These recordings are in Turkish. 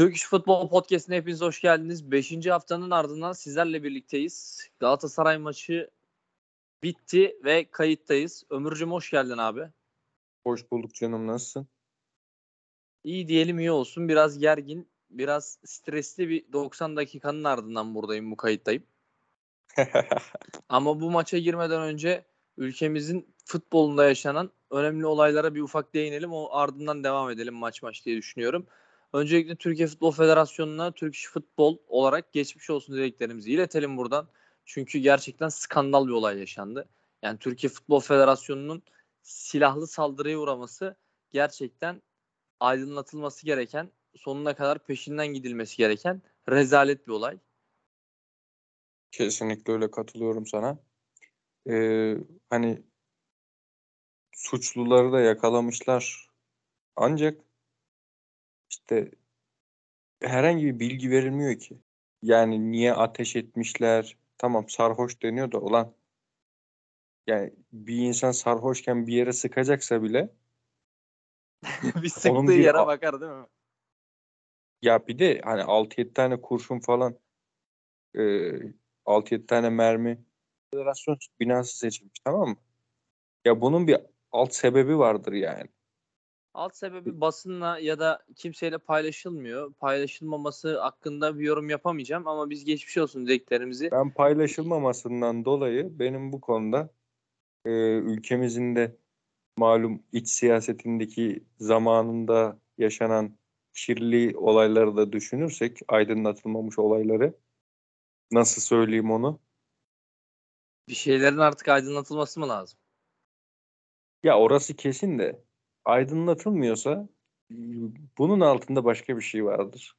Türk İş Futbol Podcast'ine hepiniz hoş geldiniz. Beşinci haftanın ardından sizlerle birlikteyiz. Galatasaray maçı bitti ve kayıttayız. Ömürcüm hoş geldin abi. Hoş bulduk canım nasılsın? İyi diyelim iyi olsun. Biraz gergin, biraz stresli bir 90 dakikanın ardından buradayım bu kayıttayım. Ama bu maça girmeden önce ülkemizin futbolunda yaşanan önemli olaylara bir ufak değinelim. O ardından devam edelim maç maç diye düşünüyorum. Öncelikle Türkiye Futbol Federasyonu'na Türk İş Futbol olarak geçmiş olsun dileklerimizi iletelim buradan. Çünkü gerçekten skandal bir olay yaşandı. Yani Türkiye Futbol Federasyonu'nun silahlı saldırıya uğraması gerçekten aydınlatılması gereken, sonuna kadar peşinden gidilmesi gereken rezalet bir olay. Kesinlikle öyle katılıyorum sana. Ee, hani suçluları da yakalamışlar. Ancak işte herhangi bir bilgi verilmiyor ki. Yani niye ateş etmişler? Tamam sarhoş deniyor da olan yani bir insan sarhoşken bir yere sıkacaksa bile bir sıktığı bir, yere bakar değil mi? Ya bir de hani 6-7 tane kurşun falan e, 6-7 tane mermi federasyon binası seçilmiş tamam mı? Ya bunun bir alt sebebi vardır yani. Alt sebebi basınla ya da kimseyle paylaşılmıyor. Paylaşılmaması hakkında bir yorum yapamayacağım ama biz geçmiş olsun dileklerimizi. Ben paylaşılmamasından dolayı benim bu konuda e, ülkemizin de malum iç siyasetindeki zamanında yaşanan kirli olayları da düşünürsek, aydınlatılmamış olayları nasıl söyleyeyim onu? Bir şeylerin artık aydınlatılması mı lazım? Ya orası kesin de aydınlatılmıyorsa bunun altında başka bir şey vardır.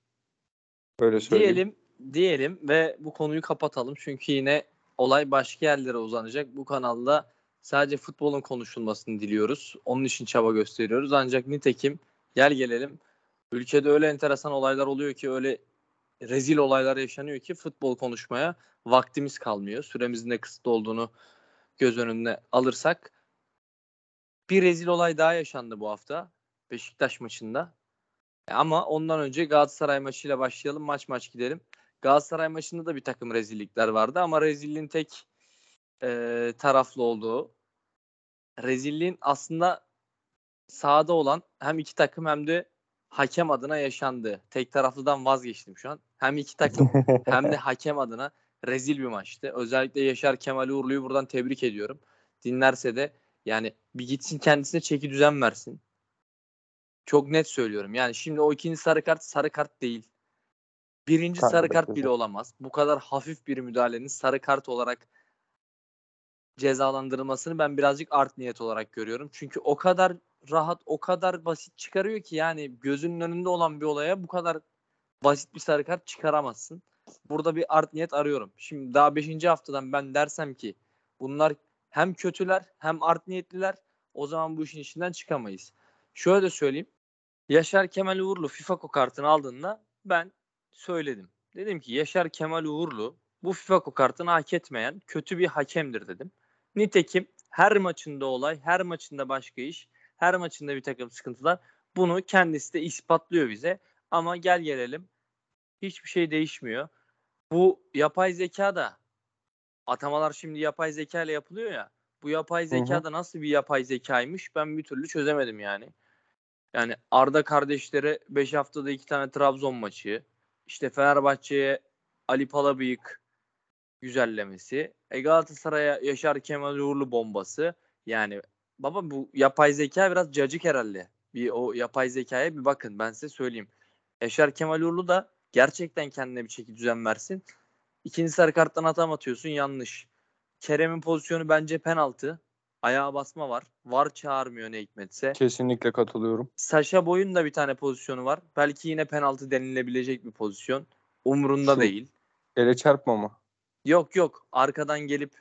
Öyle söyleyeyim. Diyelim, diyelim ve bu konuyu kapatalım. Çünkü yine olay başka yerlere uzanacak. Bu kanalda sadece futbolun konuşulmasını diliyoruz. Onun için çaba gösteriyoruz. Ancak nitekim gel gelelim ülkede öyle enteresan olaylar oluyor ki öyle rezil olaylar yaşanıyor ki futbol konuşmaya vaktimiz kalmıyor. Süremizin de kısıtlı olduğunu göz önünde alırsak bir rezil olay daha yaşandı bu hafta Beşiktaş maçında. E, ama ondan önce Galatasaray maçıyla başlayalım. Maç maç gidelim. Galatasaray maçında da bir takım rezillikler vardı ama rezilliğin tek e, taraflı olduğu rezilliğin aslında sahada olan hem iki takım hem de hakem adına yaşandı. Tek taraflıdan vazgeçtim şu an. Hem iki takım hem de hakem adına rezil bir maçtı. Özellikle Yaşar Kemal Uğurlu'yu buradan tebrik ediyorum. Dinlerse de yani bir gitsin kendisine çeki düzen versin. Çok net söylüyorum. Yani şimdi o ikinci sarı kart sarı kart değil. Birinci sarı kart bile olamaz. Bu kadar hafif bir müdahalenin sarı kart olarak cezalandırılmasını ben birazcık art niyet olarak görüyorum. Çünkü o kadar rahat, o kadar basit çıkarıyor ki yani gözünün önünde olan bir olaya bu kadar basit bir sarı kart çıkaramazsın. Burada bir art niyet arıyorum. Şimdi daha 5. haftadan ben dersem ki bunlar hem kötüler hem art niyetliler o zaman bu işin içinden çıkamayız. Şöyle de söyleyeyim. Yaşar Kemal Uğurlu FIFA kartını aldığında ben söyledim. Dedim ki Yaşar Kemal Uğurlu bu FIFA kartını hak etmeyen kötü bir hakemdir dedim. Nitekim her maçında olay, her maçında başka iş, her maçında bir takım sıkıntılar. Bunu kendisi de ispatlıyor bize. Ama gel gelelim hiçbir şey değişmiyor. Bu yapay zeka da atamalar şimdi yapay zeka ile yapılıyor ya. Bu yapay zeka da nasıl bir yapay zekaymış ben bir türlü çözemedim yani. Yani Arda kardeşlere 5 haftada 2 tane Trabzon maçı. İşte Fenerbahçe'ye Ali Palabıyık güzellemesi. E Galatasaray'a Yaşar Kemal Uğurlu bombası. Yani baba bu yapay zeka biraz cacık herhalde. Bir o yapay zekaya bir bakın ben size söyleyeyim. Yaşar Kemal Uğurlu da gerçekten kendine bir çeki düzen versin. İkinci sarı karttan atam atıyorsun yanlış. Kerem'in pozisyonu bence penaltı. Ayağa basma var. Var çağırmıyor ne hikmetse. Kesinlikle katılıyorum. Saşa Boy'un da bir tane pozisyonu var. Belki yine penaltı denilebilecek bir pozisyon. Umrunda Şu, değil. Ele çarpma mı? Yok yok. Arkadan gelip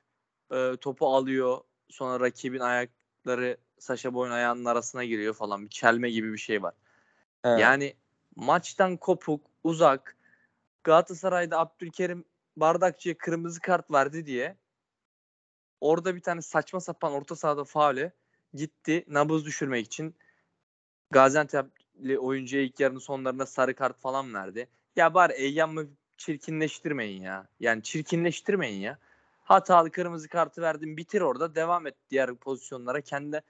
e, topu alıyor. Sonra rakibin ayakları Saşa Boy'un ayağının arasına giriyor falan. Bir çelme gibi bir şey var. He. Yani maçtan kopuk, uzak. Galatasaray'da Abdülkerim Bardakçı'ya kırmızı kart verdi diye orada bir tane saçma sapan orta sahada faale gitti nabız düşürmek için Gaziantep Galatasaraylı oyuncuya ilk yarının sonlarında sarı kart falan verdi. Ya bari Eyyam'ı çirkinleştirmeyin ya. Yani çirkinleştirmeyin ya. Hatalı kırmızı kartı verdin bitir orada devam et diğer pozisyonlara kendi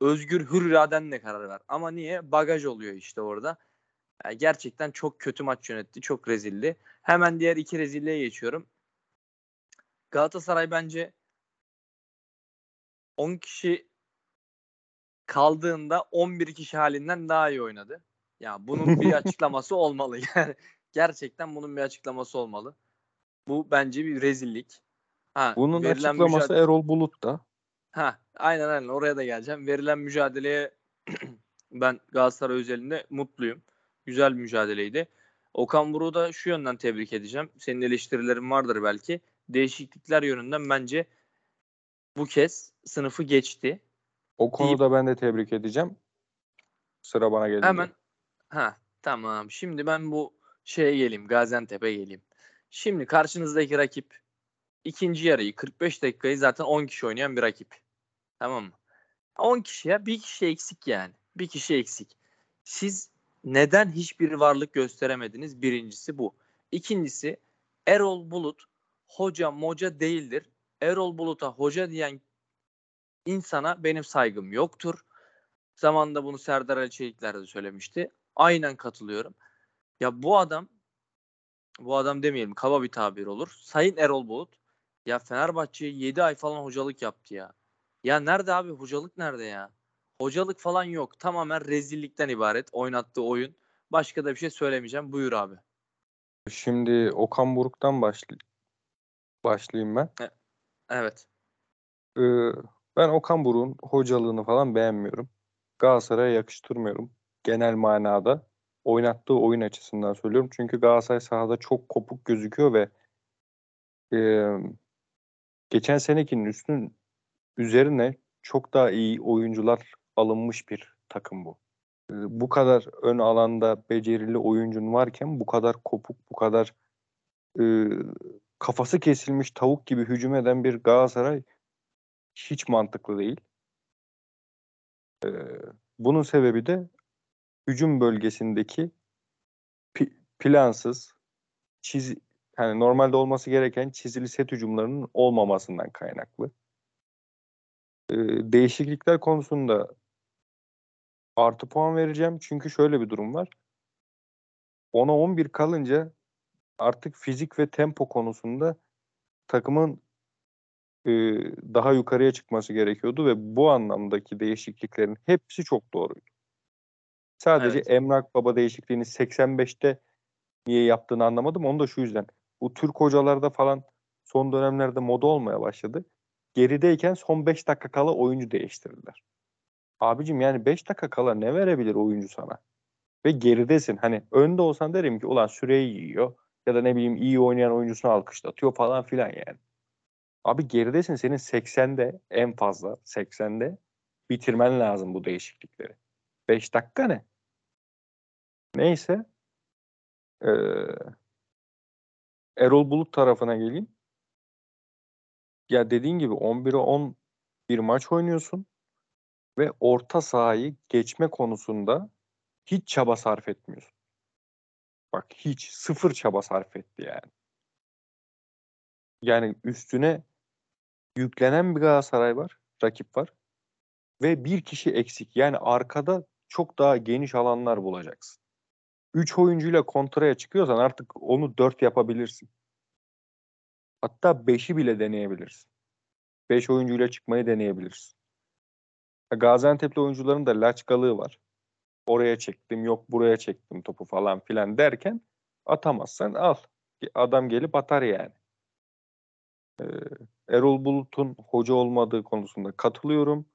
özgür hür iradenle karar ver. Ama niye? Bagaj oluyor işte orada. Yani gerçekten çok kötü maç yönetti. Çok rezildi. Hemen diğer iki rezilliğe geçiyorum. Galatasaray bence 10 kişi kaldığında 11 kişi halinden daha iyi oynadı. Ya bunun bir açıklaması olmalı. Yani gerçekten bunun bir açıklaması olmalı. Bu bence bir rezillik. Ha, Bunun açıklaması mücadele- Erol Bulut da. Ha, aynen aynen oraya da geleceğim. Verilen mücadeleye ben Galatasaray özelinde mutluyum. Güzel bir mücadeleydi. Okan Buruk'u da şu yönden tebrik edeceğim. Senin eleştirilerin vardır belki. Değişiklikler yönünden bence bu kez sınıfı geçti. O konuda ben de tebrik edeceğim. Sıra bana gelince. Hemen ha tamam. Şimdi ben bu şeye geleyim. Gaziantep'e geleyim. Şimdi karşınızdaki rakip ikinci yarıyı 45 dakikayı zaten 10 kişi oynayan bir rakip. Tamam mı? 10 kişi ya bir kişi eksik yani. Bir kişi eksik. Siz neden hiçbir varlık gösteremediniz? Birincisi bu. İkincisi Erol Bulut hoca moca değildir. Erol Bulut'a hoca diyen insana benim saygım yoktur. Zamanında bunu Serdar Ali Çelikler de söylemişti. Aynen katılıyorum. Ya bu adam bu adam demeyelim kaba bir tabir olur. Sayın Erol Bulut ya Fenerbahçe'ye 7 ay falan hocalık yaptı ya. Ya nerede abi hocalık nerede ya? Hocalık falan yok. Tamamen rezillikten ibaret oynattığı oyun. Başka da bir şey söylemeyeceğim. Buyur abi. Şimdi Okan Buruk'tan başlay başlayayım ben. Evet. Ee, ben Okan Buruk'un hocalığını falan beğenmiyorum. Galatasaray'a yakıştırmıyorum. Genel manada oynattığı oyun açısından söylüyorum. Çünkü Galatasaray sahada çok kopuk gözüküyor ve e, geçen senekinin üstün üzerine çok daha iyi oyuncular alınmış bir takım bu. E, bu kadar ön alanda becerili oyuncun varken bu kadar kopuk, bu kadar e, kafası kesilmiş tavuk gibi hücum eden bir Galatasaray hiç mantıklı değil. Ee, bunun sebebi de hücum bölgesindeki pi- plansız, çiz yani normalde olması gereken çizili set hücumlarının olmamasından kaynaklı. Ee, değişiklikler konusunda artı puan vereceğim. Çünkü şöyle bir durum var. 10'a 11 kalınca artık fizik ve tempo konusunda takımın e, daha yukarıya çıkması gerekiyordu ve bu anlamdaki değişikliklerin hepsi çok doğruydu. Sadece Evet. Emrah Baba değişikliğini 85'te niye yaptığını anlamadım. Onu da şu yüzden. Bu Türk hocalarda falan son dönemlerde moda olmaya başladı. Gerideyken son 5 dakika kala oyuncu değiştirdiler. Abicim yani 5 dakika kala ne verebilir oyuncu sana? Ve geridesin. Hani önde olsan derim ki ulan süreyi yiyor. Ya da ne bileyim iyi oynayan oyuncusunu alkışlatıyor falan filan yani. Abi geridesin senin 80'de en fazla 80'de bitirmen lazım bu değişiklikleri. 5 dakika ne? Neyse. Ee, Erol Bulut tarafına geleyim. Ya dediğin gibi 11'e 10 bir maç oynuyorsun ve orta sahayı geçme konusunda hiç çaba sarf etmiyorsun. Bak hiç sıfır çaba sarf etti yani. Yani üstüne yüklenen bir Galatasaray var, rakip var ve bir kişi eksik. Yani arkada çok daha geniş alanlar bulacaksın. 3 oyuncuyla kontraya çıkıyorsan artık onu 4 yapabilirsin. Hatta 5'i bile deneyebilirsin. 5 oyuncuyla çıkmayı deneyebilirsin. Gaziantep'li oyuncuların da laçkalığı var. Oraya çektim, yok buraya çektim topu falan filan derken atamazsan al. Adam gelip atar yani. Ee, Erol Bulut'un hoca olmadığı konusunda katılıyorum.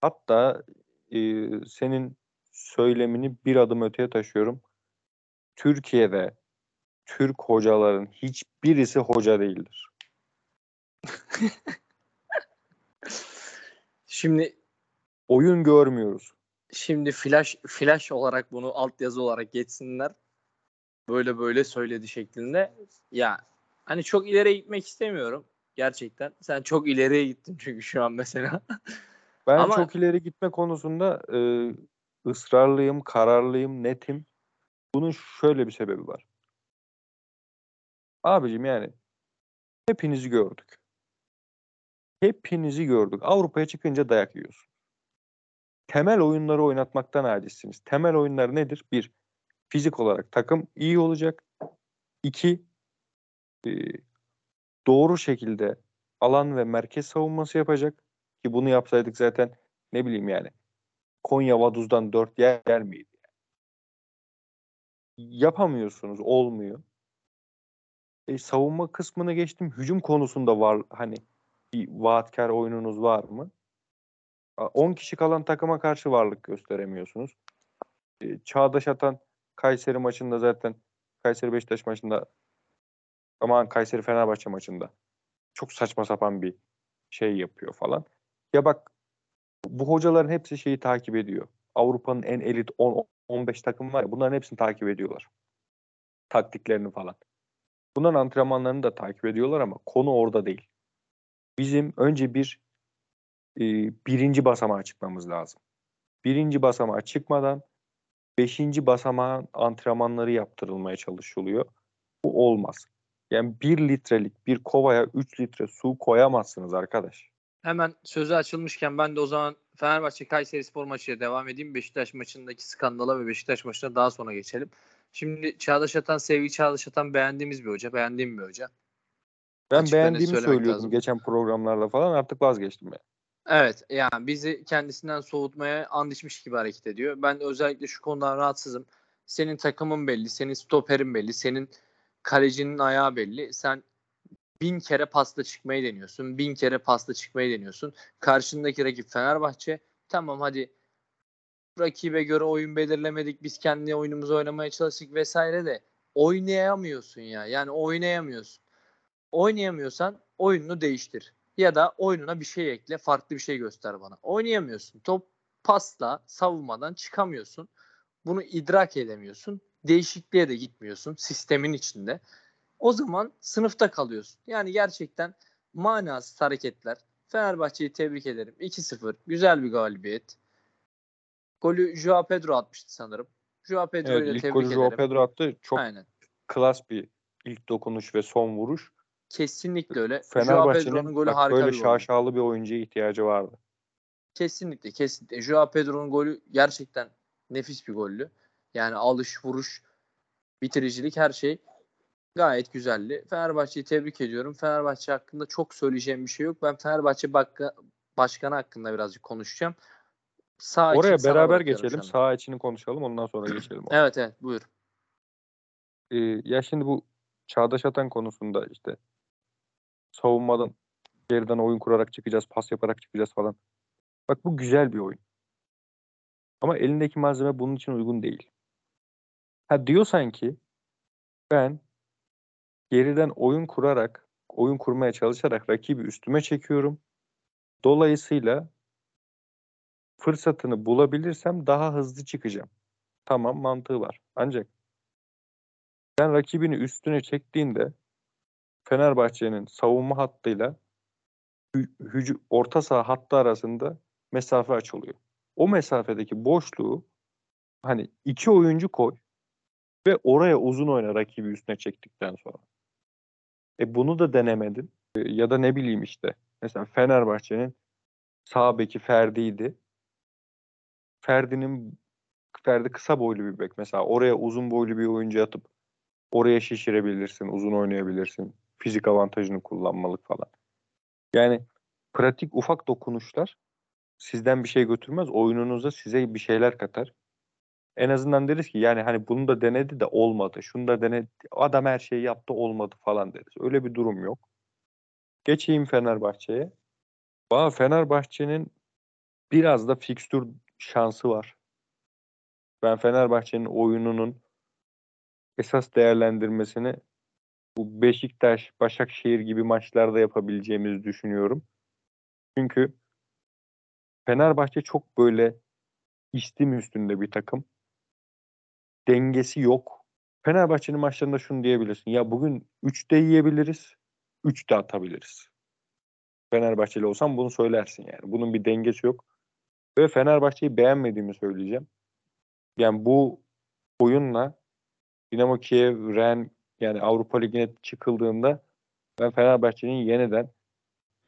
Hatta e, senin söylemini bir adım öteye taşıyorum. Türkiye'de Türk hocaların hiçbirisi hoca değildir. Şimdi Oyun görmüyoruz. şimdi flash flash olarak bunu altyazı olarak geçsinler. Böyle böyle söyledi şeklinde. Ya hani çok ileriye gitmek istemiyorum gerçekten. Sen çok ileriye gittin çünkü şu an mesela. Ben Ama- çok ileri gitme konusunda e, ısrarlıyım, kararlıyım, netim. Bunun şöyle bir sebebi var. Abicim yani hepinizi gördük. Hepinizi gördük. Avrupa'ya çıkınca dayak yiyorsun. Temel oyunları oynatmaktan acizsiniz. Temel oyunlar nedir? Bir, fizik olarak takım iyi olacak. İki, e, doğru şekilde alan ve merkez savunması yapacak. Ki bunu yapsaydık zaten ne bileyim yani Konya Vaduz'dan 4 yer, yer miydi? Yapamıyorsunuz, olmuyor. E, savunma kısmını geçtim. Hücum konusunda var hani bir vaatkar oyununuz var mı? 10 kişi kalan takıma karşı varlık gösteremiyorsunuz. E, Çağdaş Atan Kayseri maçında zaten Kayseri Beşiktaş maçında aman Kayseri Fenerbahçe maçında çok saçma sapan bir şey yapıyor falan. Ya bak bu hocaların hepsi şeyi takip ediyor. Avrupa'nın en elit 10 15 takım var ya bunların hepsini takip ediyorlar. Taktiklerini falan. Bunların antrenmanlarını da takip ediyorlar ama konu orada değil. Bizim önce bir e, birinci basamağa çıkmamız lazım. Birinci basamağa çıkmadan beşinci basamağın antrenmanları yaptırılmaya çalışılıyor. Bu olmaz. Yani bir litrelik bir kovaya 3 litre su koyamazsınız arkadaş. Hemen sözü açılmışken ben de o zaman Fenerbahçe Kayseri Spor maçıyla devam edeyim. Beşiktaş maçındaki skandala ve Beşiktaş maçına daha sonra geçelim. Şimdi Çağdaş Atan, sevgili Çağdaş Atan beğendiğimiz bir hoca. Beğendiğim bir hoca. Ben Açık beğendiğimi söylüyordum lazım. geçen programlarda falan artık vazgeçtim ya. Evet yani bizi kendisinden soğutmaya and gibi hareket ediyor. Ben özellikle şu konudan rahatsızım. Senin takımın belli, senin stoperin belli, senin kalecinin ayağı belli. Sen bin kere pasta çıkmayı deniyorsun. Bin kere pasta çıkmayı deniyorsun. Karşındaki rakip Fenerbahçe. Tamam hadi rakibe göre oyun belirlemedik. Biz kendi oyunumuzu oynamaya çalıştık vesaire de oynayamıyorsun ya. Yani oynayamıyorsun. Oynayamıyorsan oyununu değiştir. Ya da oyununa bir şey ekle, farklı bir şey göster bana. Oynayamıyorsun. Top pasla, savunmadan çıkamıyorsun. Bunu idrak edemiyorsun. Değişikliğe de gitmiyorsun sistemin içinde. O zaman sınıfta kalıyorsun. Yani gerçekten manasız hareketler. Fenerbahçe'yi tebrik ederim. 2-0. Güzel bir galibiyet. Golü Joao Pedro atmıştı sanırım. Joao Pedro'yu Evet, da tebrik golü ederim. Joao Pedro attı. Çok Aynen. klas bir ilk dokunuş ve son vuruş. Kesinlikle öyle. Joao Pedro'nun golü bak harika böyle bir gol. şaşalı bir oyuncuya ihtiyacı vardı. Kesinlikle kesinlikle. Joao Pedro'nun golü gerçekten nefis bir gollü. Yani alış, vuruş, bitiricilik her şey gayet güzeldi. Fenerbahçe'yi tebrik ediyorum. Fenerbahçe hakkında çok söyleyeceğim bir şey yok. Ben Fenerbahçe bakka, başkanı hakkında birazcık konuşacağım. Sağ için Oraya sana beraber geçelim. Sağ içini konuşalım. Ondan sonra geçelim. oraya. Evet evet buyur. Ee, ya şimdi bu Çağdaş Atan konusunda işte savunmadan geriden oyun kurarak çıkacağız, pas yaparak çıkacağız falan. Bak bu güzel bir oyun. Ama elindeki malzeme bunun için uygun değil. Ha diyorsan ki ben geriden oyun kurarak, oyun kurmaya çalışarak rakibi üstüme çekiyorum. Dolayısıyla fırsatını bulabilirsem daha hızlı çıkacağım. Tamam mantığı var. Ancak sen rakibini üstüne çektiğinde Fenerbahçe'nin savunma hattıyla hü- hücu- orta saha hattı arasında mesafe açılıyor. O mesafedeki boşluğu hani iki oyuncu koy ve oraya uzun oyna rakibi üstüne çektikten sonra. E bunu da denemedin. E, ya da ne bileyim işte. Mesela Fenerbahçe'nin sağ beki Ferdi'ydi. Ferdi'nin Ferdi kısa boylu bir bek. Mesela oraya uzun boylu bir oyuncu atıp oraya şişirebilirsin, uzun oynayabilirsin. Fizik avantajını kullanmalık falan. Yani pratik ufak dokunuşlar sizden bir şey götürmez. Oyununuza size bir şeyler katar. En azından deriz ki yani hani bunu da denedi de olmadı. Şunu da denedi. Adam her şeyi yaptı olmadı falan deriz. Öyle bir durum yok. Geçeyim Fenerbahçe'ye. Bana Fenerbahçe'nin biraz da fikstür şansı var. Ben Fenerbahçe'nin oyununun esas değerlendirmesini bu Beşiktaş, Başakşehir gibi maçlarda yapabileceğimizi düşünüyorum. Çünkü Fenerbahçe çok böyle istim üstünde bir takım. Dengesi yok. Fenerbahçe'nin maçlarında şunu diyebilirsin. Ya bugün 3 de yiyebiliriz, 3 de atabiliriz. Fenerbahçeli olsam bunu söylersin yani. Bunun bir dengesi yok. Ve Fenerbahçe'yi beğenmediğimi söyleyeceğim. Yani bu oyunla Dinamo Kiev, Ren yani Avrupa Ligi'ne çıkıldığında ben Fenerbahçe'nin yeniden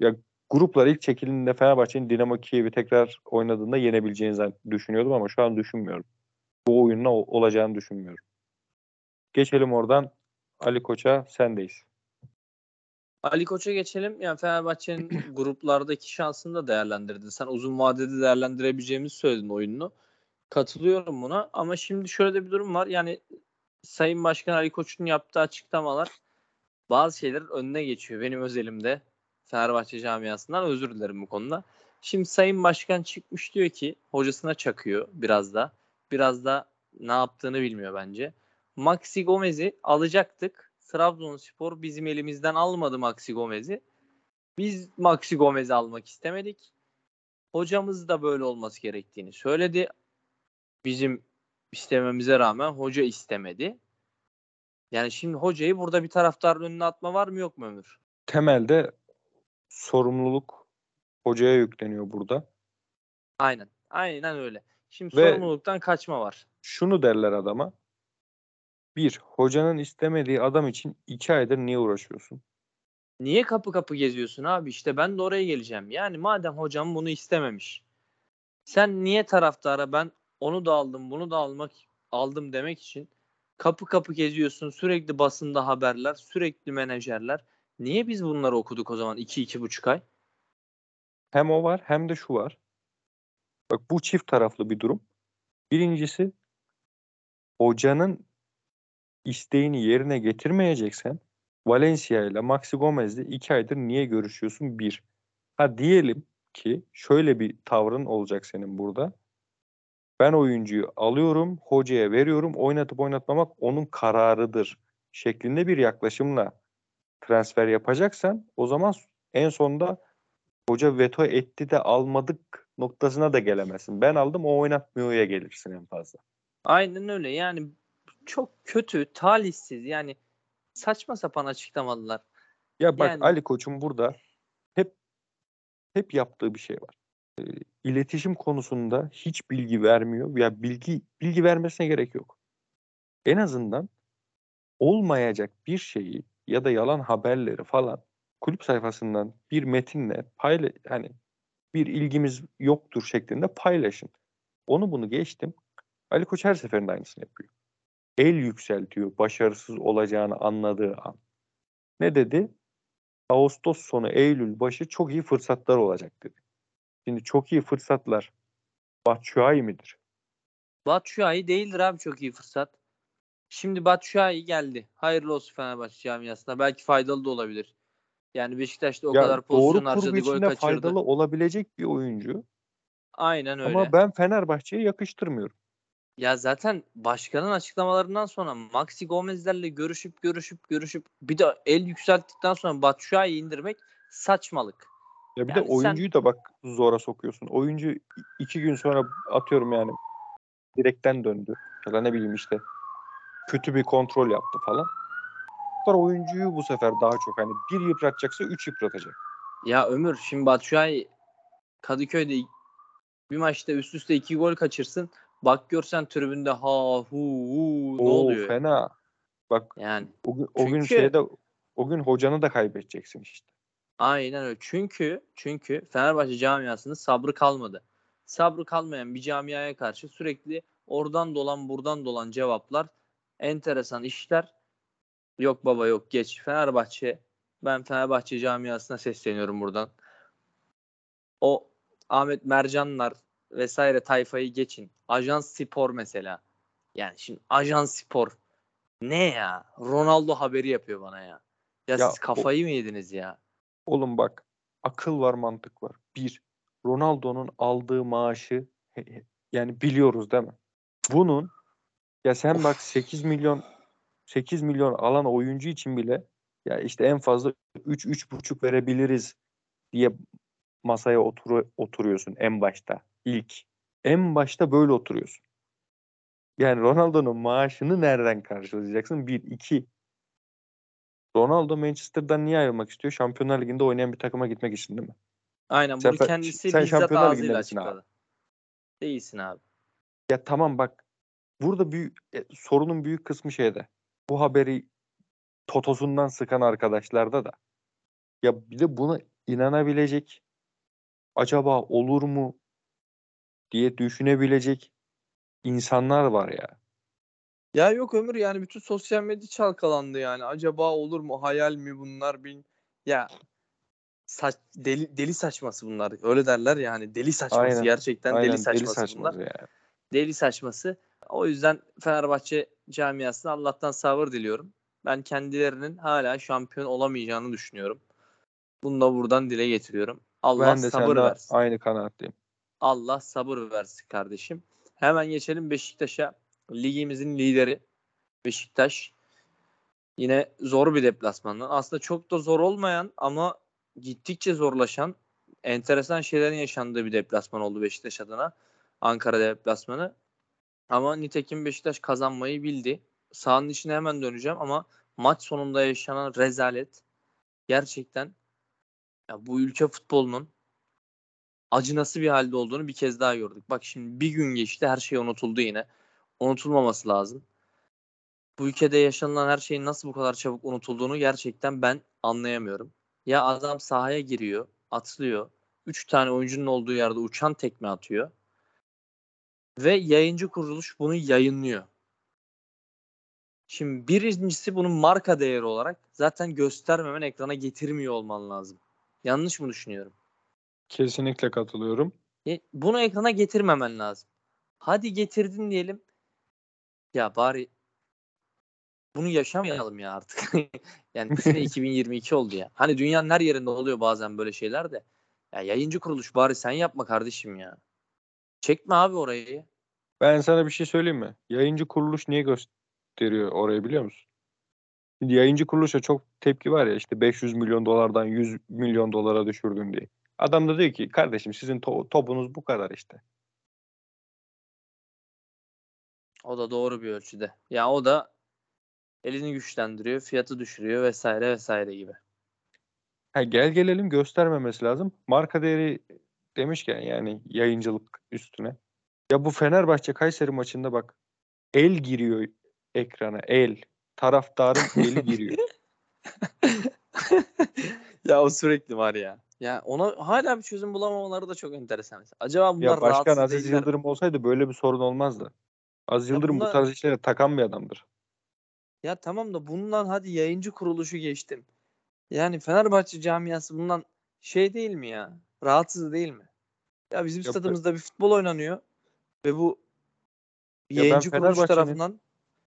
ya gruplar ilk çekildiğinde Fenerbahçe'nin Dinamo Kiev'i tekrar oynadığında yenebileceğini düşünüyordum ama şu an düşünmüyorum. Bu oyunla olacağını düşünmüyorum. Geçelim oradan Ali Koç'a sendeyiz. Ali Koç'a geçelim. Yani Fenerbahçe'nin gruplardaki şansını da değerlendirdin. Sen uzun vadede değerlendirebileceğimizi söyledin oyununu. Katılıyorum buna ama şimdi şöyle de bir durum var. Yani Sayın Başkan Ali Koç'un yaptığı açıklamalar bazı şeylerin önüne geçiyor. Benim özelimde Fenerbahçe camiasından özür dilerim bu konuda. Şimdi Sayın Başkan çıkmış diyor ki hocasına çakıyor biraz da. Biraz da ne yaptığını bilmiyor bence. Maxi Gomez'i alacaktık. Trabzonspor bizim elimizden almadı Maxi Gomez'i. Biz Maxi Gomez'i almak istemedik. Hocamız da böyle olması gerektiğini söyledi. Bizim istememize rağmen hoca istemedi. Yani şimdi hocayı burada bir taraftarın önüne atma var mı yok mu Ömür? Temelde sorumluluk hocaya yükleniyor burada. Aynen. Aynen öyle. Şimdi Ve sorumluluktan kaçma var. Şunu derler adama. Bir, hocanın istemediği adam için iki aydır niye uğraşıyorsun? Niye kapı kapı geziyorsun abi? İşte ben de oraya geleceğim. Yani madem hocam bunu istememiş. Sen niye taraftara ben onu da aldım bunu da almak aldım demek için kapı kapı geziyorsun. Sürekli basında haberler, sürekli menajerler. Niye biz bunları okuduk o zaman 2 buçuk ay? Hem o var hem de şu var. Bak bu çift taraflı bir durum. Birincisi hocanın isteğini yerine getirmeyeceksen Valencia ile Maxi Gomez'le iki aydır niye görüşüyorsun? Bir. Ha diyelim ki şöyle bir tavrın olacak senin burada. Ben oyuncuyu alıyorum, hocaya veriyorum, oynatıp oynatmamak onun kararıdır şeklinde bir yaklaşımla transfer yapacaksan o zaman en sonunda hoca veto etti de almadık noktasına da gelemezsin. Ben aldım o oynatmıyor'ya gelirsin en fazla. Aynen öyle. Yani çok kötü, talihsiz yani saçma sapan açıklamadılar. Ya bak yani... Ali Koç'un burada hep hep yaptığı bir şey var. İletişim konusunda hiç bilgi vermiyor. Ya bilgi bilgi vermesine gerek yok. En azından olmayacak bir şeyi ya da yalan haberleri falan kulüp sayfasından bir metinle payla hani bir ilgimiz yoktur şeklinde paylaşın. Onu bunu geçtim. Ali Koç her seferinde aynısını yapıyor. El yükseltiyor başarısız olacağını anladığı an. Ne dedi? Ağustos sonu Eylül başı çok iyi fırsatlar olacak dedi. Şimdi çok iyi fırsatlar Batshuayi midir? Batshuayi değildir abi çok iyi fırsat. Şimdi Batshuayi geldi. Hayırlı olsun Fenerbahçe camiasına. Belki faydalı da olabilir. Yani Beşiktaş'ta o ya kadar pozisyon harcadı, gol kaçırdı. faydalı olabilecek bir oyuncu. Aynen öyle. Ama ben Fenerbahçe'ye yakıştırmıyorum. Ya zaten başkanın açıklamalarından sonra Maxi Gomez'lerle görüşüp görüşüp görüşüp bir de el yükselttikten sonra Batshuayi indirmek saçmalık. Ya bir yani de oyuncuyu sen... da bak zora sokuyorsun. Oyuncu iki gün sonra atıyorum yani direkten döndü. Ya da ne bileyim işte kötü bir kontrol yaptı falan. Bu oyuncuyu bu sefer daha çok hani bir yıpratacaksa üç yıpratacak. Ya Ömür şimdi Batshuayi Kadıköy'de bir maçta üst üste iki gol kaçırsın. Bak görsen tribünde ha hu hu ne Oo, oluyor? fena. Bak yani o gün, o çünkü, gün şeyde o gün hocanı da kaybedeceksin işte. Aynen öyle. Çünkü çünkü Fenerbahçe camiasının sabrı kalmadı. Sabrı kalmayan bir camiaya karşı sürekli oradan dolan buradan dolan cevaplar, enteresan işler. Yok baba yok geç. Fenerbahçe ben Fenerbahçe camiasına sesleniyorum buradan. O Ahmet Mercanlar vesaire tayfayı geçin. Ajans Spor mesela. Yani şimdi Ajans Spor ne ya? Ronaldo haberi yapıyor bana ya. Ya, ya siz kafayı o, mı yediniz ya? Oğlum bak akıl var mantık var. Bir Ronaldo'nun aldığı maaşı yani biliyoruz değil mi? Bunun ya sen of. bak 8 milyon 8 milyon alan oyuncu için bile ya işte en fazla 3 3,5 verebiliriz diye masaya otur oturuyorsun en başta ilk. En başta böyle oturuyorsun. Yani Ronaldo'nun maaşını nereden karşılayacaksın? Bir, iki. Ronaldo Manchester'dan niye ayrılmak istiyor? Şampiyonlar Ligi'nde oynayan bir takıma gitmek için değil mi? Aynen bunu sen, kendisi sen bizzat ağzıyla açıkladı. Değilsin abi. Ya tamam bak burada büyük e, sorunun büyük kısmı şeyde. Bu haberi totosundan sıkan arkadaşlarda da. Ya bir de buna inanabilecek acaba olur mu diye düşünebilecek insanlar var ya. Ya yok Ömür yani bütün sosyal medya çalkalandı yani. Acaba olur mu? Hayal mi bunlar? Bin... Ya saç, deli, deli saçması bunlar. Öyle derler ya hani deli saçması Aynen, gerçekten Aynen deli saçması, saçması bunlar. ya. Deli saçması. O yüzden Fenerbahçe camiasına Allah'tan sabır diliyorum. Ben kendilerinin hala şampiyon olamayacağını düşünüyorum. Bunu da buradan dile getiriyorum. Allah Ben de sabır versin. aynı kanaatteyim. Allah sabır versin kardeşim. Hemen geçelim Beşiktaş'a. Ligimizin lideri Beşiktaş. Yine zor bir deplasmandan. Aslında çok da zor olmayan ama gittikçe zorlaşan enteresan şeylerin yaşandığı bir deplasman oldu Beşiktaş adına. Ankara deplasmanı. Ama nitekim Beşiktaş kazanmayı bildi. Sahanın içine hemen döneceğim ama maç sonunda yaşanan rezalet gerçekten ya bu ülke futbolunun acınası bir halde olduğunu bir kez daha gördük. Bak şimdi bir gün geçti her şey unutuldu yine. Unutulmaması lazım. Bu ülkede yaşanılan her şeyin nasıl bu kadar çabuk unutulduğunu gerçekten ben anlayamıyorum. Ya adam sahaya giriyor, atlıyor. Üç tane oyuncunun olduğu yerde uçan tekme atıyor. Ve yayıncı kuruluş bunu yayınlıyor. Şimdi birincisi bunun marka değeri olarak zaten göstermemen ekrana getirmiyor olman lazım. Yanlış mı düşünüyorum? Kesinlikle katılıyorum. E, Bunu ekrana getirmemen lazım. Hadi getirdin diyelim. Ya bari bunu yaşamayalım ya artık. yani sene 2022 oldu ya. Hani dünyanın her yerinde oluyor bazen böyle şeyler de. Ya yayıncı kuruluş bari sen yapma kardeşim ya. Çekme abi orayı. Ben sana bir şey söyleyeyim mi? Yayıncı kuruluş niye gösteriyor orayı biliyor musun? Şimdi yayıncı kuruluşa çok tepki var ya işte 500 milyon dolardan 100 milyon dolara düşürdün diye. Adam da diyor ki kardeşim sizin to- topunuz bu kadar işte. O da doğru bir ölçüde. Ya o da elini güçlendiriyor, fiyatı düşürüyor vesaire vesaire gibi. Ha, gel gelelim göstermemesi lazım. Marka değeri demişken yani yayıncılık üstüne. Ya bu Fenerbahçe Kayseri maçında bak el giriyor ekrana el. Taraftarın eli giriyor. ya o sürekli var ya. Ya ona hala bir çözüm bulamamaları da çok enteresan. Acaba bunlar Ya başkan Aziz değiller? Yıldırım olsaydı böyle bir sorun olmazdı. Ya Yıldırım bunlar- bu tarz işlere takan bir adamdır. Ya tamam da bundan hadi yayıncı kuruluşu geçtim. Yani Fenerbahçe camiası bundan şey değil mi ya? Rahatsız değil mi? Ya bizim Ya stadımızda bir futbol oynanıyor ve bu Ya yayıncı kuruluş tarafından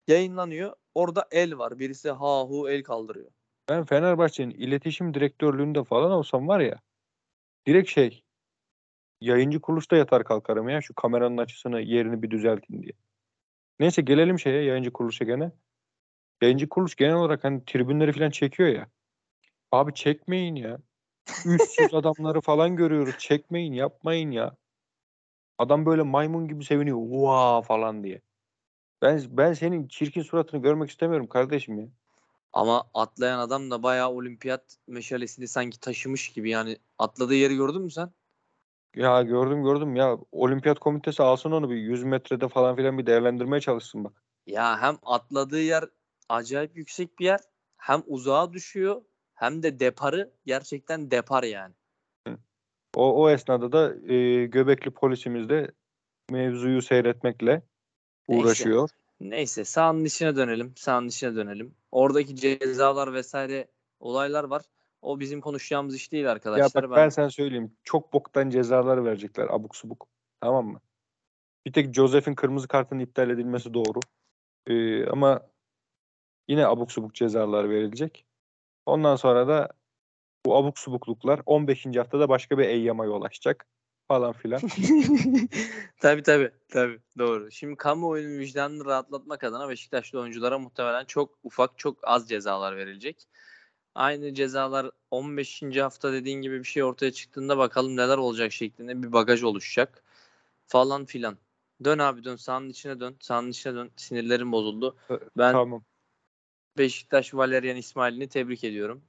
yayınlanıyor. Orada el var. Birisi ha hu el kaldırıyor. Ben Fenerbahçe'nin iletişim direktörlüğünde falan olsam var ya direkt şey yayıncı kuruluşta yatar kalkarım ya şu kameranın açısını yerini bir düzeltin diye. Neyse gelelim şeye yayıncı kuruluşa gene. Yayıncı kuruluş genel olarak hani tribünleri falan çekiyor ya. Abi çekmeyin ya. Üstsüz adamları falan görüyoruz. Çekmeyin yapmayın ya. Adam böyle maymun gibi seviniyor. Vaa falan diye. Ben ben senin çirkin suratını görmek istemiyorum kardeşim ya. Ama atlayan adam da bayağı olimpiyat meşalesini sanki taşımış gibi yani atladığı yeri gördün mü sen? Ya gördüm gördüm ya olimpiyat komitesi alsın onu bir 100 metrede falan filan bir değerlendirmeye çalışsın bak. Ya hem atladığı yer acayip yüksek bir yer hem uzağa düşüyor hem de deparı gerçekten depar yani. O, o esnada da e, göbekli polisimiz de mevzuyu seyretmekle Neyse. uğraşıyor. Neyse sahanın içine dönelim. Sahanın içine dönelim. Oradaki cezalar vesaire olaylar var. O bizim konuşacağımız iş değil Ya arkadaşlar. bak ben sana söyleyeyim çok boktan cezalar verecekler abuk subuk. Tamam mı? Bir tek Josef'in kırmızı kartının iptal edilmesi doğru. E, ama yine abuk subuk cezalar verilecek. Ondan sonra da bu abuk subukluklar 15. haftada başka bir eyyama yol açacak falan filan. tabii tabii tabii doğru. Şimdi kamuoyunun vicdanını rahatlatmak adına Beşiktaşlı oyunculara muhtemelen çok ufak çok az cezalar verilecek. Aynı cezalar 15. hafta dediğin gibi bir şey ortaya çıktığında bakalım neler olacak şeklinde bir bagaj oluşacak falan filan. Dön abi dön sahanın içine dön. Sahanın içine dön. Sinirlerim bozuldu. Ben tamam. Beşiktaş Valerian İsmail'ini tebrik ediyorum.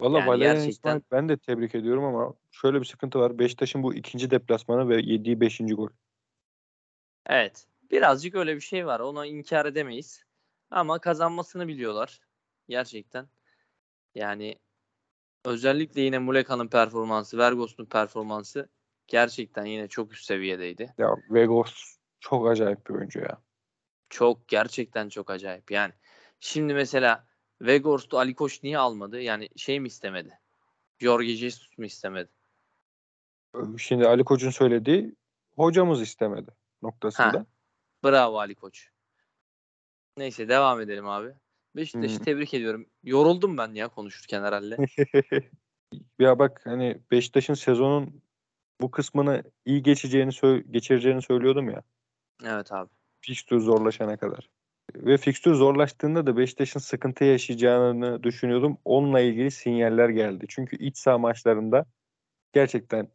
Valla Yani Valerian gerçekten- İsmail ben de tebrik ediyorum ama şöyle bir sıkıntı var. Beşiktaş'ın bu ikinci deplasmanı ve yediği beşinci gol. Evet. Birazcık öyle bir şey var. Onu inkar edemeyiz. Ama kazanmasını biliyorlar. Gerçekten. Yani özellikle yine Muleka'nın performansı, Vergos'un performansı gerçekten yine çok üst seviyedeydi. Ya Vegos çok acayip bir oyuncu ya. Çok gerçekten çok acayip. Yani şimdi mesela Vegors'tu Ali Koç niye almadı? Yani şey mi istemedi? Jorge Jesus mu istemedi? Şimdi Ali Koç'un söylediği hocamız istemedi noktasında. Ha. Bravo Ali Koç. Neyse devam edelim abi. Beşiktaş'ı Hmm. tebrik ediyorum. Yoruldum ben ya konuşurken herhalde. ya bak hani Beşiktaş'ın sezonun bu kısmını iyi geçeceğini sö- geçireceğini söylüyordum ya. evet abi. Fikstür zorlaşana kadar. Ve fikstür zorlaştığında da Beşiktaş'ın sıkıntı yaşayacağını düşünüyordum. Onunla ilgili sinyaller geldi. Çünkü iç saha maçlarında gerçekten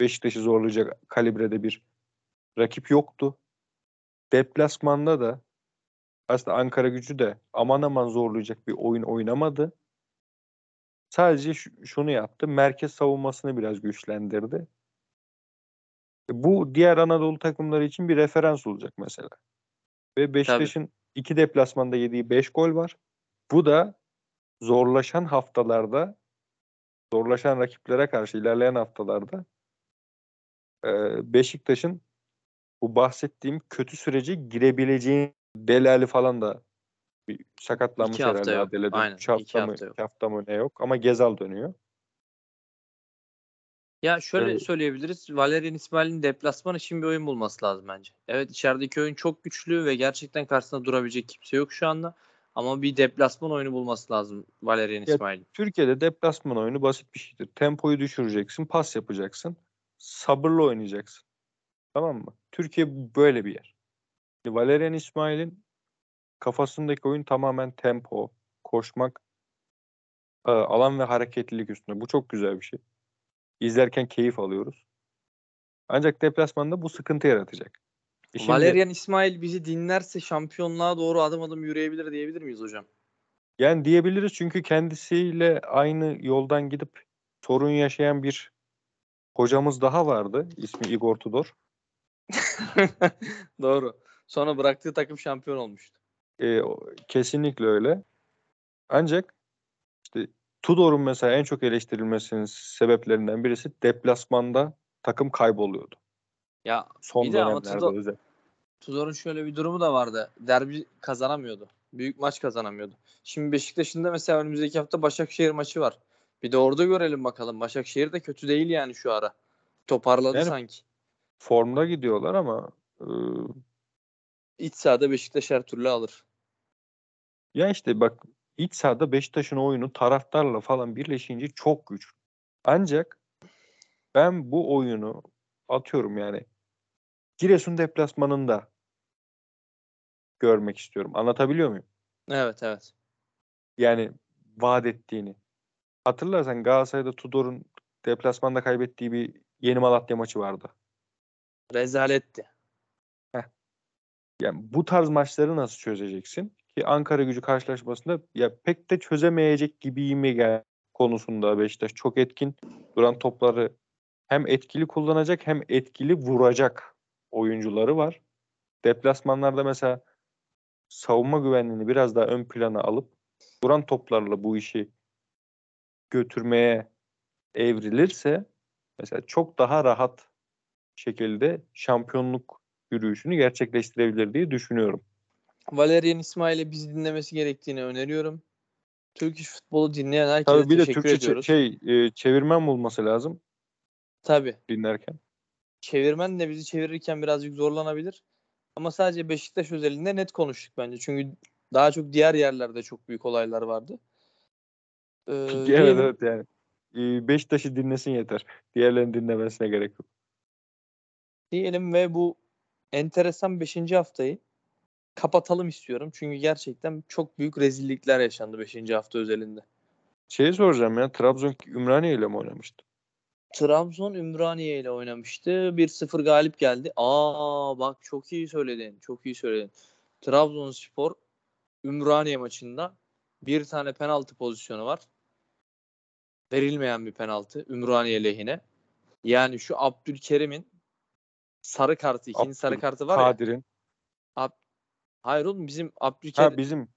Beşiktaş'ı zorlayacak kalibrede bir rakip yoktu. Deplasmanda da aslında Ankara gücü de aman aman zorlayacak bir oyun oynamadı. Sadece şu- şunu yaptı. Merkez savunmasını biraz güçlendirdi. Bu diğer Anadolu takımları için bir referans olacak mesela. Ve Beşiktaş'ın iki deplasmanda yediği 5 gol var. Bu da zorlaşan haftalarda zorlaşan rakiplere karşı ilerleyen haftalarda e, Beşiktaş'ın bu bahsettiğim kötü sürece girebileceği Delali falan da bir sakatlanmış İki hafta herhalde yok. Adele'de. Aynen, Üç hafta iki mı, hafta yok. iki hafta mı ne yok ama Gezal dönüyor. Ya şöyle Evet. söyleyebiliriz. Valerian İsmail'in deplasman için bir oyun bulması lazım bence. Evet içerideki oyun çok güçlü ve gerçekten karşısında durabilecek kimse yok şu anda. Ama bir deplasman oyunu bulması lazım Valerian İsmail'in. Türkiye'de deplasman oyunu basit bir şeydir. Tempoyu düşüreceksin, pas yapacaksın, sabırlı oynayacaksın. Tamam mı? Türkiye böyle bir yer. Şimdi Valerian İsmail'in kafasındaki oyun tamamen tempo, koşmak, e, alan ve hareketlilik üstüne. Bu çok güzel bir şey. İzlerken keyif alıyoruz. Ancak deplasmanda bu sıkıntı yaratacak. E şimdi- Valerian İsmail bizi dinlerse şampiyonluğa doğru adım adım yürüyebilir diyebilir miyiz hocam? Yani diyebiliriz çünkü kendisiyle aynı yoldan gidip sorun yaşayan bir hocamız daha vardı. İsmi Igor Tudor. Doğru. Sonra bıraktığı takım şampiyon olmuştu. E, kesinlikle öyle. Ancak işte Tudor'un mesela en çok eleştirilmesinin sebeplerinden birisi deplasmanda takım kayboluyordu. Ya Son Bir de ama Tudor-. Tudor'un şöyle bir durumu da vardı. Derbi kazanamıyordu. Büyük maç kazanamıyordu. Şimdi Beşiktaş'ın da mesela önümüzdeki hafta Başakşehir maçı var. Bir de orada görelim bakalım. Başakşehir de kötü değil yani şu ara. Toparladı Yani- sanki. Formda gidiyorlar ama e, İç sahada Beşiktaş her türlü alır. ya işte bak iç sahada Beşiktaş'ın oyunu taraftarla falan birleşince çok güçlü. Ancak ben bu oyunu atıyorum yani Giresun deplasmanında görmek istiyorum. Anlatabiliyor muyum? Evet evet. Yani vaat ettiğini. Hatırlarsan Galatasaray'da Tudor'un deplasmanda kaybettiği bir Yeni Malatya maçı vardı. Rezaletti. Yani bu tarz maçları nasıl çözeceksin? Ki Ankara gücü karşılaşmasında ya pek de çözemeyecek gibiyimi gel konusunda Beşiktaş çok etkin duran topları hem etkili kullanacak hem etkili vuracak oyuncuları var. Deplasmanlarda mesela savunma güvenliğini biraz daha ön plana alıp duran toplarla bu işi götürmeye evrilirse mesela çok daha rahat şekilde şampiyonluk yürüyüşünü gerçekleştirebilir diye düşünüyorum. Valerian İsmail'e bizi dinlemesi gerektiğini öneriyorum. Türk iş futbolu dinleyen herkese Tabii bir de Türkçe çe- ediyoruz. şey e, çevirmen bulması lazım Tabii. dinlerken. Çevirmen de bizi çevirirken birazcık zorlanabilir. Ama sadece Beşiktaş özelinde net konuştuk bence. Çünkü daha çok diğer yerlerde çok büyük olaylar vardı. Ee, evet diyelim- evet yani. E, Beşiktaş'ı dinlesin yeter. Diğerlerini dinlemesine gerek yok. diyelim ve bu enteresan 5. haftayı kapatalım istiyorum. Çünkü gerçekten çok büyük rezillikler yaşandı 5. hafta özelinde. Şeyi soracağım ya Trabzon Ümraniye ile mi oynamıştı? Trabzon Ümraniye ile oynamıştı. 1-0 galip geldi. Aa bak çok iyi söyledin. Çok iyi söyledin. Trabzonspor Ümraniye maçında bir tane penaltı pozisyonu var. Verilmeyen bir penaltı Ümraniye lehine. Yani şu Abdülkerim'in sarı kartı, ikinci sarı kartı var ya. Kadir'in Hayır oğlum bizim Abdülkerim Ha bizim.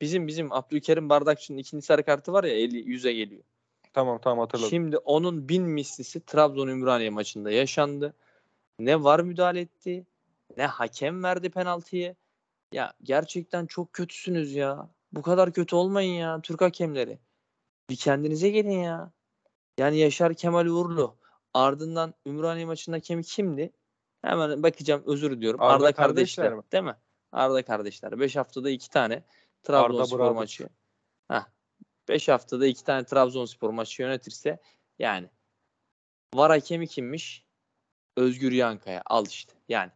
bizim bizim Abdülkerim Bardakçı'nın ikinci sarı kartı var ya 50 100'e geliyor. Tamam tamam hatırladım. Şimdi onun bin mislisi Trabzon Ümraniye maçında yaşandı. Ne var müdahale etti, ne hakem verdi penaltıyı. Ya gerçekten çok kötüsünüz ya. Bu kadar kötü olmayın ya Türk hakemleri. Bir kendinize gelin ya. Yani Yaşar Kemal Uğurlu. Ardından Ümraniye maçının hakemi kimdi? Hemen bakacağım özür diliyorum. Arda Arda, kardeşler kardeşler, mi? değil mi? Arda kardeşler. 5 haftada 2 tane Trabzonspor maçı. Heh. 5 haftada 2 tane Trabzonspor maçı yönetirse yani var hakemi kimmiş? Özgür Yankaya. Al işte. Yani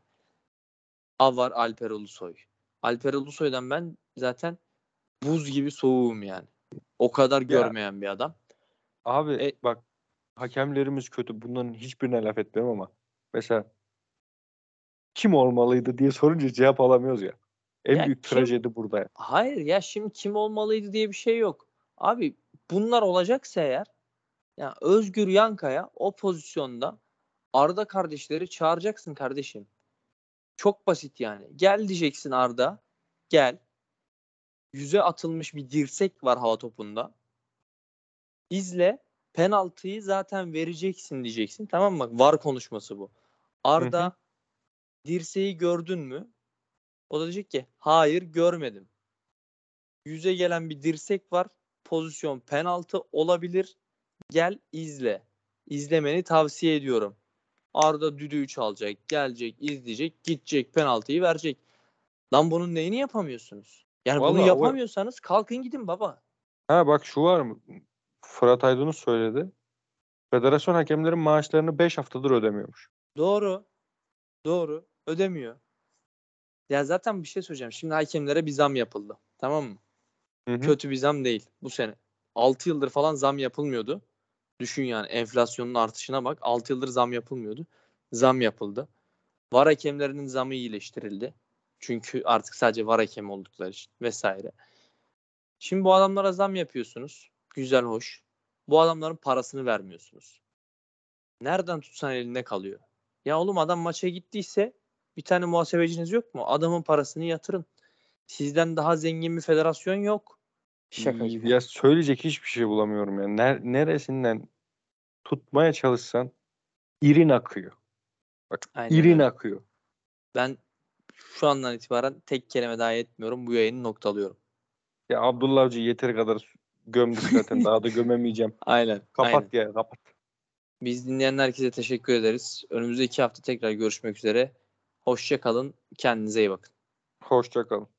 Avar Alper Ulusoy. Alper Ulusoy'dan ben zaten buz gibi soğuğum yani. O kadar görmeyen bir adam. Abi E- bak hakemlerimiz kötü. Bunların hiçbirine laf etmiyorum ama mesela kim olmalıydı diye sorunca cevap alamıyoruz ya. En Ya büyük kim- trajedi burada. Hayır ya şimdi kim olmalıydı diye bir şey yok. Abi bunlar olacaksa eğer ya Özgür Yankaya o pozisyonda Arda kardeşleri çağıracaksın kardeşim. Çok basit yani. Gel diyeceksin Arda. Gel. Yüze atılmış bir dirsek var hava topunda. İzle. Penaltıyı zaten vereceksin diyeceksin. Tamam mı? Var konuşması bu. Arda Hı hı. Dirseği gördün mü? O da diyecek ki hayır görmedim. Yüze gelen bir dirsek var. Pozisyon penaltı olabilir. Gel izle. İzlemeni tavsiye ediyorum. Arda düdüğü çalacak, gelecek, izleyecek, gidecek, penaltıyı verecek. Lan bunun neyini yapamıyorsunuz? Yani Vallahi bunu yapamıyorsanız kalkın gidin baba. Ha bak şu var mı? Fırat Aydınus söyledi. Federasyon hakemlerin maaşlarını 5 haftadır ödemiyormuş. Doğru. Doğru. Ödemiyor. Ya zaten bir şey söyleyeceğim. Şimdi hakemlere bir zam yapıldı. Tamam mı? Hı hı. Kötü bir zam değil bu sene. 6 yıldır falan zam yapılmıyordu. Düşün yani enflasyonun artışına bak. 6 yıldır zam yapılmıyordu. Zam yapıldı. VAR hakemlerinin zamı iyileştirildi. Çünkü artık sadece VAR hakemi oldukları için vesaire. Şimdi bu adamlara zam yapıyorsunuz. Güzel, hoş. Bu adamların parasını vermiyorsunuz. Nereden tutsan elinde kalıyor. Ya oğlum adam maça gittiyse bir tane muhasebeciniz yok mu? Adamın parasını yatırın. Sizden daha zengin bir federasyon yok. Şaka gibi. Ya söyleyecek hiçbir şey bulamıyorum ya. Ner- neresinden tutmaya çalışsan irin akıyor. Bak Aynen irin öyle. akıyor. Ben şu andan itibaren tek kelime daha etmiyorum. Bu yayını noktalıyorum. Ya Abdullah Avcı yeteri kadar gömdük zaten. Daha da gömemeyeceğim. Aynen. Kapat aynen. ya kapat. Biz dinleyen herkese teşekkür ederiz. Önümüzdeki hafta tekrar görüşmek üzere. Hoşça kalın. Kendinize iyi bakın. Hoşça kalın.